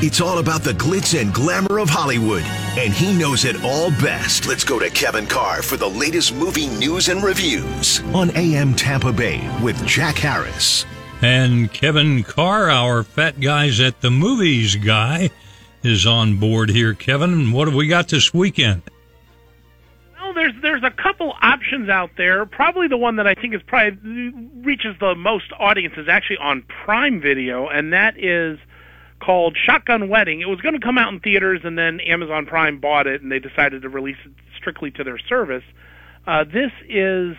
It's all about the glitz and glamour of Hollywood, and he knows it all best. Let's go to Kevin Carr for the latest movie news and reviews on AM Tampa Bay with Jack Harris. And Kevin Carr, our Fat Guys at the Movies guy, is on board here. Kevin, what have we got this weekend? Well, there's there's a couple options out there. Probably the one that I think is probably reaches the most audience is actually on Prime Video, and that is called Shotgun Wedding. It was going to come out in theaters, and then Amazon Prime bought it, and they decided to release it strictly to their service. Uh, this is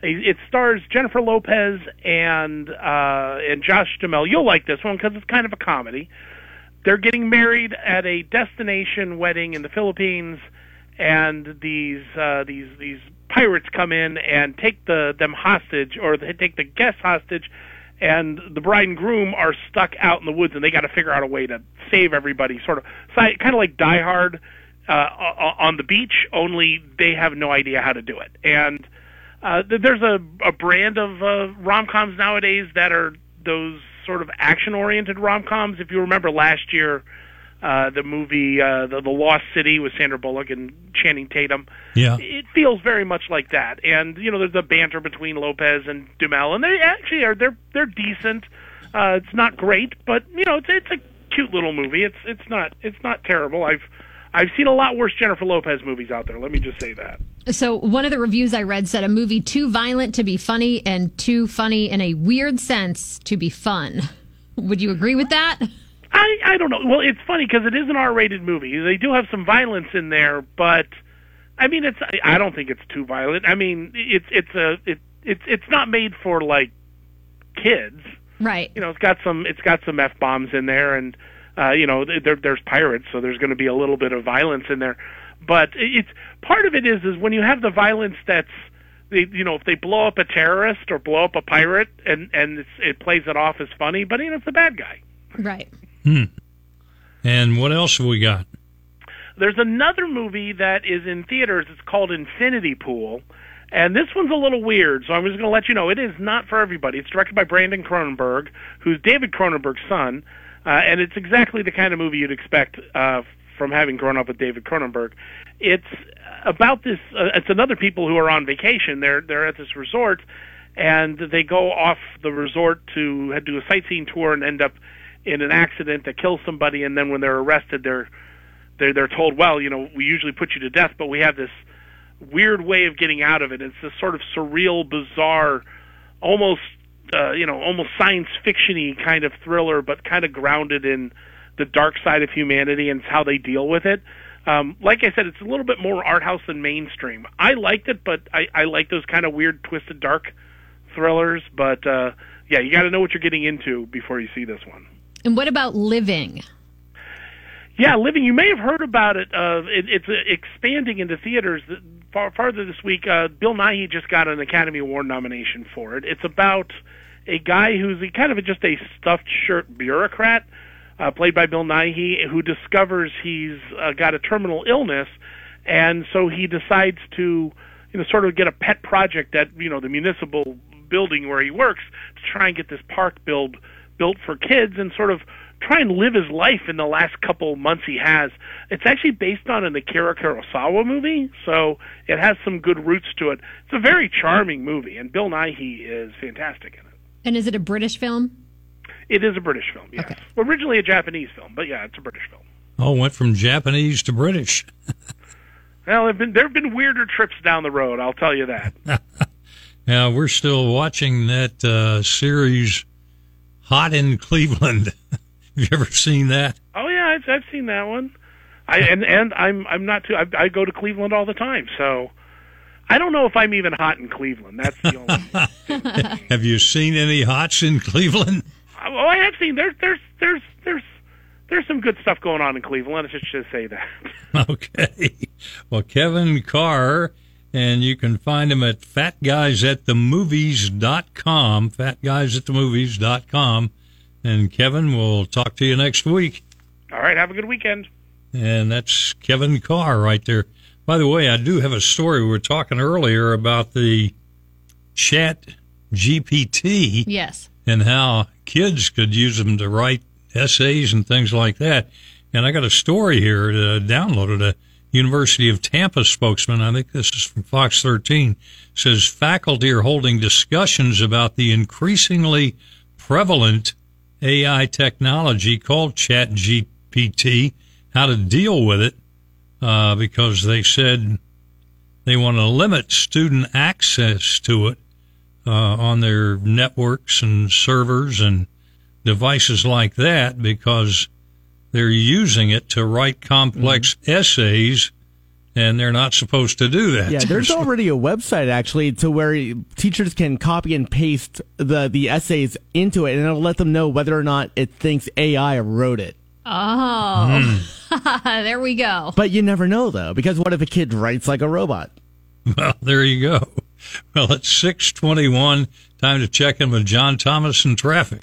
it stars Jennifer Lopez and uh, and Josh Duhamel. You'll like this one because it's kind of a comedy. They're getting married at a destination wedding in the Philippines, and these uh, these these pirates come in and take the them hostage, or they take the guests hostage, and the bride and groom are stuck out in the woods, and they got to figure out a way to save everybody. Sort of, kind of like Die Hard uh, on the beach, only they have no idea how to do it. And uh, there's a, a brand of uh, rom coms nowadays that are those sort of action oriented rom coms. If you remember last year, uh, the movie uh, the, the Lost City with Sandra Bullock and Channing Tatum. Yeah, it feels very much like that. And you know, there's the banter between Lopez and Duhamel, and they actually are they're they're decent. Uh, it's not great, but you know, it's it's a cute little movie. It's it's not it's not terrible. I've I've seen a lot worse Jennifer Lopez movies out there. Let me just say that. So one of the reviews I read said a movie too violent to be funny and too funny in a weird sense to be fun. Would you agree with that? I I don't know. Well, it's funny because it is an R-rated movie. They do have some violence in there, but I mean, it's I don't think it's too violent. I mean, it's it's a it it's it's not made for like kids, right? You know, it's got some it's got some f bombs in there, and uh, you know, there, there's pirates, so there's going to be a little bit of violence in there. But it's part of it is is when you have the violence that's they, you know, if they blow up a terrorist or blow up a pirate, and and it's, it plays it off as funny, but you know, it's the bad guy. Right. Hmm. And what else have we got? There's another movie that is in theaters. It's called Infinity Pool. And this one's a little weird, so I'm just going to let you know it is not for everybody. It's directed by Brandon Cronenberg, who's David Cronenberg's son, uh, and it's exactly the kind of movie you'd expect uh, from having grown up with David Cronenberg. It's about this. Uh, it's another people who are on vacation. They're they're at this resort, and they go off the resort to do a sightseeing tour and end up in an accident that kills somebody, and then when they're arrested, they're they're they're told, well, you know, we usually put you to death, but we have this weird way of getting out of it. It's this sort of surreal, bizarre, almost uh, you know, almost science fictiony kind of thriller, but kind of grounded in the dark side of humanity and how they deal with it. Um, like I said, it's a little bit more art house than mainstream. I liked it, but I, I like those kind of weird, twisted, dark thrillers. But uh, yeah, you got to know what you're getting into before you see this one. And what about Living? Yeah, Living. You may have heard about it. Uh, it it's uh, expanding into theaters. Far farther this week, uh, Bill Nighy just got an Academy Award nomination for it. It's about a guy who's a, kind of a, just a stuffed shirt bureaucrat, uh, played by Bill Nighy, who discovers he's uh, got a terminal illness, and so he decides to, you know, sort of get a pet project at you know the municipal building where he works to try and get this park build built for kids and sort of try and live his life in the last couple months he has. It's actually based on an Akira Kurosawa movie, so it has some good roots to it. It's a very charming movie, and Bill Nighy is fantastic in it. And is it a British film? It is a British film, yes. Okay. Originally a Japanese film, but yeah, it's a British film. Oh, went from Japanese to British. well, there have been there have been weirder trips down the road. I'll tell you that. now we're still watching that uh, series Hot in Cleveland. Have you ever seen that? Oh yeah, I've, I've seen that one. I and and I'm I'm not too. I, I go to Cleveland all the time, so I don't know if I'm even hot in Cleveland. That's the only. have you seen any hots in Cleveland? Oh, I have seen. There's there's there's there's there's some good stuff going on in Cleveland. Let's just say that. Okay. Well, Kevin Carr and you can find him at fatguysatthemovies.com, fatguysatthemovies.com. And Kevin, we'll talk to you next week. All right, have a good weekend. And that's Kevin Carr right there. By the way, I do have a story. We were talking earlier about the chat GPT. Yes. And how kids could use them to write essays and things like that. And I got a story here uh, downloaded. A University of Tampa spokesman, I think this is from Fox 13, says faculty are holding discussions about the increasingly prevalent AI technology called ChatGPT, how to deal with it, uh, because they said they want to limit student access to it uh, on their networks and servers and devices like that because they're using it to write complex mm-hmm. essays and they're not supposed to do that. Yeah, there's already a website actually to where teachers can copy and paste the the essays into it, and it'll let them know whether or not it thinks AI wrote it. Oh, mm. there we go. But you never know though, because what if a kid writes like a robot? Well, there you go. Well, it's six twenty-one. Time to check in with John Thomas and traffic.